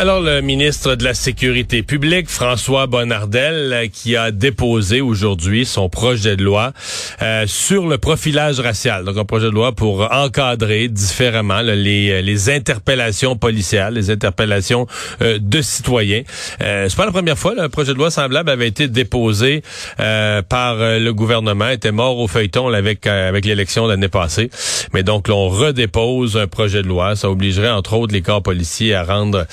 Alors, le ministre de la Sécurité publique, François Bonnardel, euh, qui a déposé aujourd'hui son projet de loi euh, sur le profilage racial. Donc, un projet de loi pour encadrer différemment les, euh, les interpellations policières, les interpellations de citoyens. C'est pas la première fois. Là, un projet de loi semblable avait été déposé par le gouvernement, était mort au feuilleton avec, avec l'élection l'année passée. Mais donc, l'on redépose un projet de loi. Ça obligerait, entre autres, les corps policiers à rendre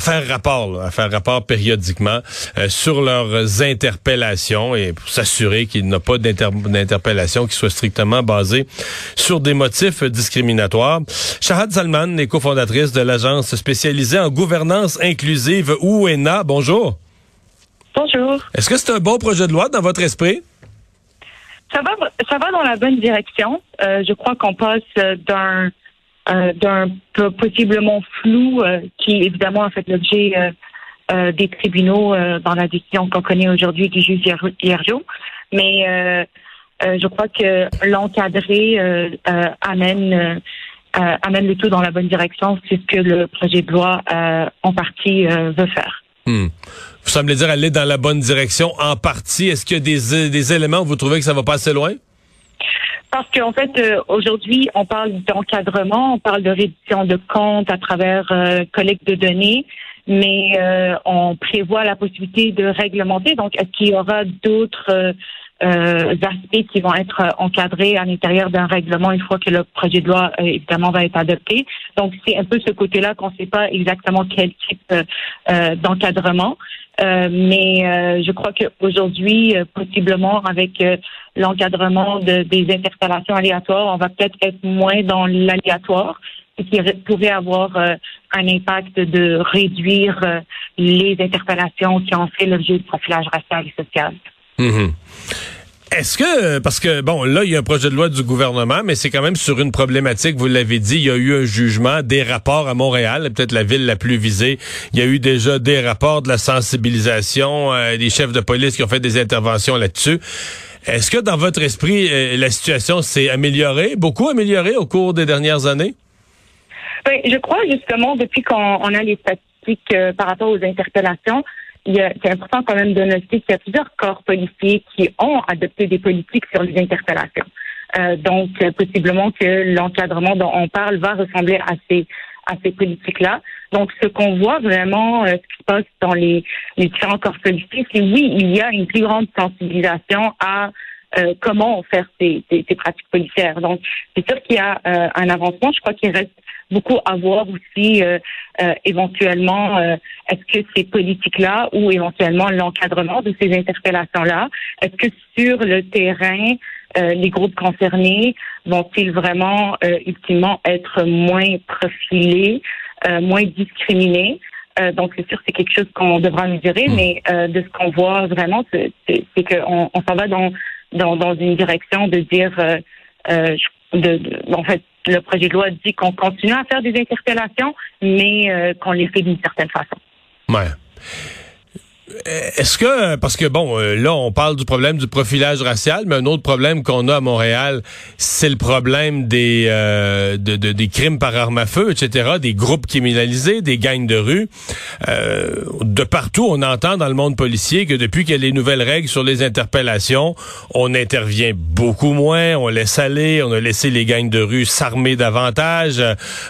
faire rapport, à faire rapport périodiquement euh, sur leurs interpellations et pour s'assurer qu'il n'y a pas d'interpellation qui soit strictement basée sur des motifs discriminatoires. Shahad Salman est cofondatrice de l'agence spécialisée en gouvernance inclusive OUENA. Bonjour. Bonjour. Est-ce que c'est un bon projet de loi dans votre esprit? Ça va, ça va dans la bonne direction. Euh, je crois qu'on passe d'un euh, d'un possiblement flou euh, qui évidemment a fait l'objet euh, des tribunaux dans la décision qu'on connaît aujourd'hui du juge Hierro. Mais je crois que l'encadrer amène amène le tout dans la bonne direction. C'est ce que le projet de loi en partie veut faire. Hmm. Vous semblez dire aller dans la bonne direction en partie. Est-ce qu'il y a des, des éléments où vous trouvez que ça va pas assez loin? Parce qu'en fait, euh, aujourd'hui, on parle d'encadrement, on parle de réduction de comptes à travers euh, collecte de données, mais euh, on prévoit la possibilité de réglementer. Donc, est-ce qu'il y aura d'autres aspects qui vont être encadrés à l'intérieur d'un règlement une fois que le projet de loi, évidemment, va être adopté? Donc, c'est un peu ce côté-là qu'on ne sait pas exactement quel type d'encadrement. Euh, mais euh, je crois qu'aujourd'hui, euh, possiblement avec l'encadrement de, des interpellations aléatoires, on va peut-être être moins dans l'aléatoire, ce qui pourrait avoir un impact de réduire les interpellations qui ont fait l'objet du profilage racial et social. Mm-hmm. Est-ce que, parce que, bon, là, il y a un projet de loi du gouvernement, mais c'est quand même sur une problématique, vous l'avez dit, il y a eu un jugement, des rapports à Montréal, peut-être la ville la plus visée. Il y a eu déjà des rapports de la sensibilisation, euh, des chefs de police qui ont fait des interventions là-dessus. Est-ce que dans votre esprit, euh, la situation s'est améliorée, beaucoup améliorée au cours des dernières années? Ben, je crois justement, depuis qu'on a les statistiques euh, par rapport aux interpellations, c'est important quand même de noter qu'il y a plusieurs corps policiers qui ont adopté des politiques sur les interpellations. Euh, donc, possiblement que l'encadrement dont on parle va ressembler à ces à ces politiques-là. Donc, ce qu'on voit vraiment, euh, ce qui se passe dans les, les différents corps policiers, c'est oui, il y a une plus grande sensibilisation à euh, comment faire ces, ces, ces, pratiques policières. Donc, c'est sûr qu'il y a euh, un avancement. Je crois qu'il reste beaucoup à voir aussi euh, euh, éventuellement euh, est-ce que ces politiques-là ou éventuellement l'encadrement de ces interpellations-là, est-ce que sur le terrain, les groupes concernés vont-ils vraiment ultimement être moins profilés, moins discriminés? donc, c'est sûr, c'est quelque chose qu'on devra mesurer, hmm. mais de ce qu'on voit vraiment, c'est, qu'on on s'en va dans, dans, une direction de dire, de, en fait, le projet de loi dit qu'on continue à faire des interpellations, mais euh, qu'on les fait d'une certaine façon. Ouais. Est-ce que, parce que bon, euh, là, on parle du problème du profilage racial, mais un autre problème qu'on a à Montréal, c'est le problème des, euh, de, des crimes par arme à feu, etc., des groupes criminalisés, des gangs de rue. Euh, de partout, on entend dans le monde policier que depuis qu'il y a les nouvelles règles sur les interpellations, on intervient beaucoup moins, on laisse aller, on a laissé les gangs de rue s'armer davantage,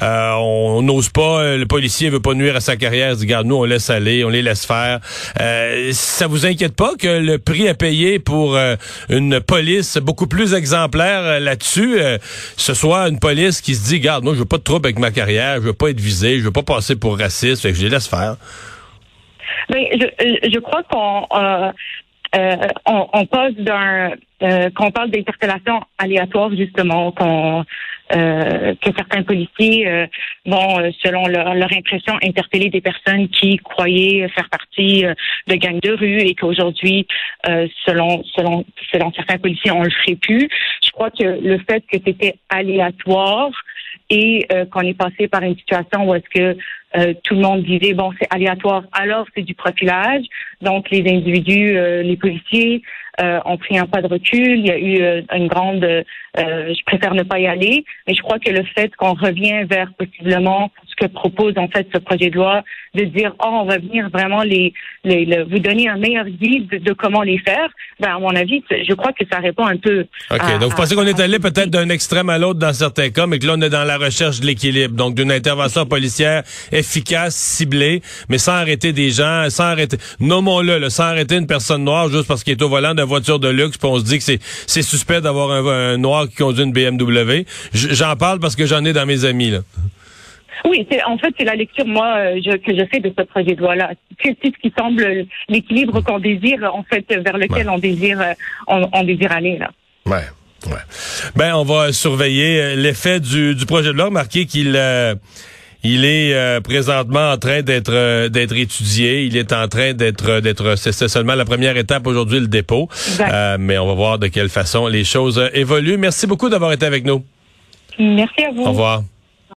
on n'ose pas, le policier veut pas nuire à sa carrière, il dit, nous, on laisse aller, on les laisse faire. Euh, ça vous inquiète pas que le prix à payer pour euh, une police beaucoup plus exemplaire euh, là-dessus, ce soit une police qui se dit, garde, moi je veux pas de trouble avec ma carrière, je veux pas être visé, je veux pas passer pour raciste, fait que je les laisse faire. Mais je, je crois qu'on euh, on, on, passe d'un euh, qu'on parle d'interpellation aléatoire justement, qu'on euh, que certains policiers euh, vont, selon leur, leur, impression, interpeller des personnes qui croyaient faire partie de gangs de rue et qu'aujourd'hui, selon selon selon certains policiers, on le ferait plus. Je crois que le fait que c'était aléatoire et qu'on est passé par une situation où est-ce que euh, tout le monde disait bon c'est aléatoire, alors c'est du profilage. Donc les individus, euh, les policiers euh, ont pris un pas de recul. Il y a eu une grande, je préfère ne pas y aller, mais je crois que le fait qu'on revient vers possiblement ce que propose en fait ce projet de loi, de dire oh on va venir vraiment les, les, vous donner un meilleur guide de, comment les faire. Ben à mon avis, je crois que ça répond un peu. Ok, donc vous pensez qu'on est allé peut-être d'un extrême à l'autre dans certains cas, mais que là on est dans la recherche de l'équilibre, donc d'une intervention policière efficace, ciblée, mais sans arrêter des gens, sans arrêter, nommons-le, sans arrêter une personne noire juste parce qu'il est au volant d'une voiture de luxe, puis on se dit que c'est suspect d'avoir un, noir qui conduit une BMW. J'en parle parce que j'en ai dans mes amis là. Oui, en fait, c'est la lecture, moi, euh, que je fais de ce projet de loi-là. C'est ce qui semble l'équilibre qu'on désire, en fait, vers lequel on désire, euh, on, désire aller, là. Ouais. Ouais. Ben, on va surveiller euh, l'effet du, du projet de loi, marqué qu'il il est présentement en train d'être d'être étudié. Il est en train d'être d'être. C'est seulement la première étape aujourd'hui, le dépôt. mais on va voir de quelle façon les choses évoluent. Merci beaucoup d'avoir été avec nous. Merci à vous. Au revoir.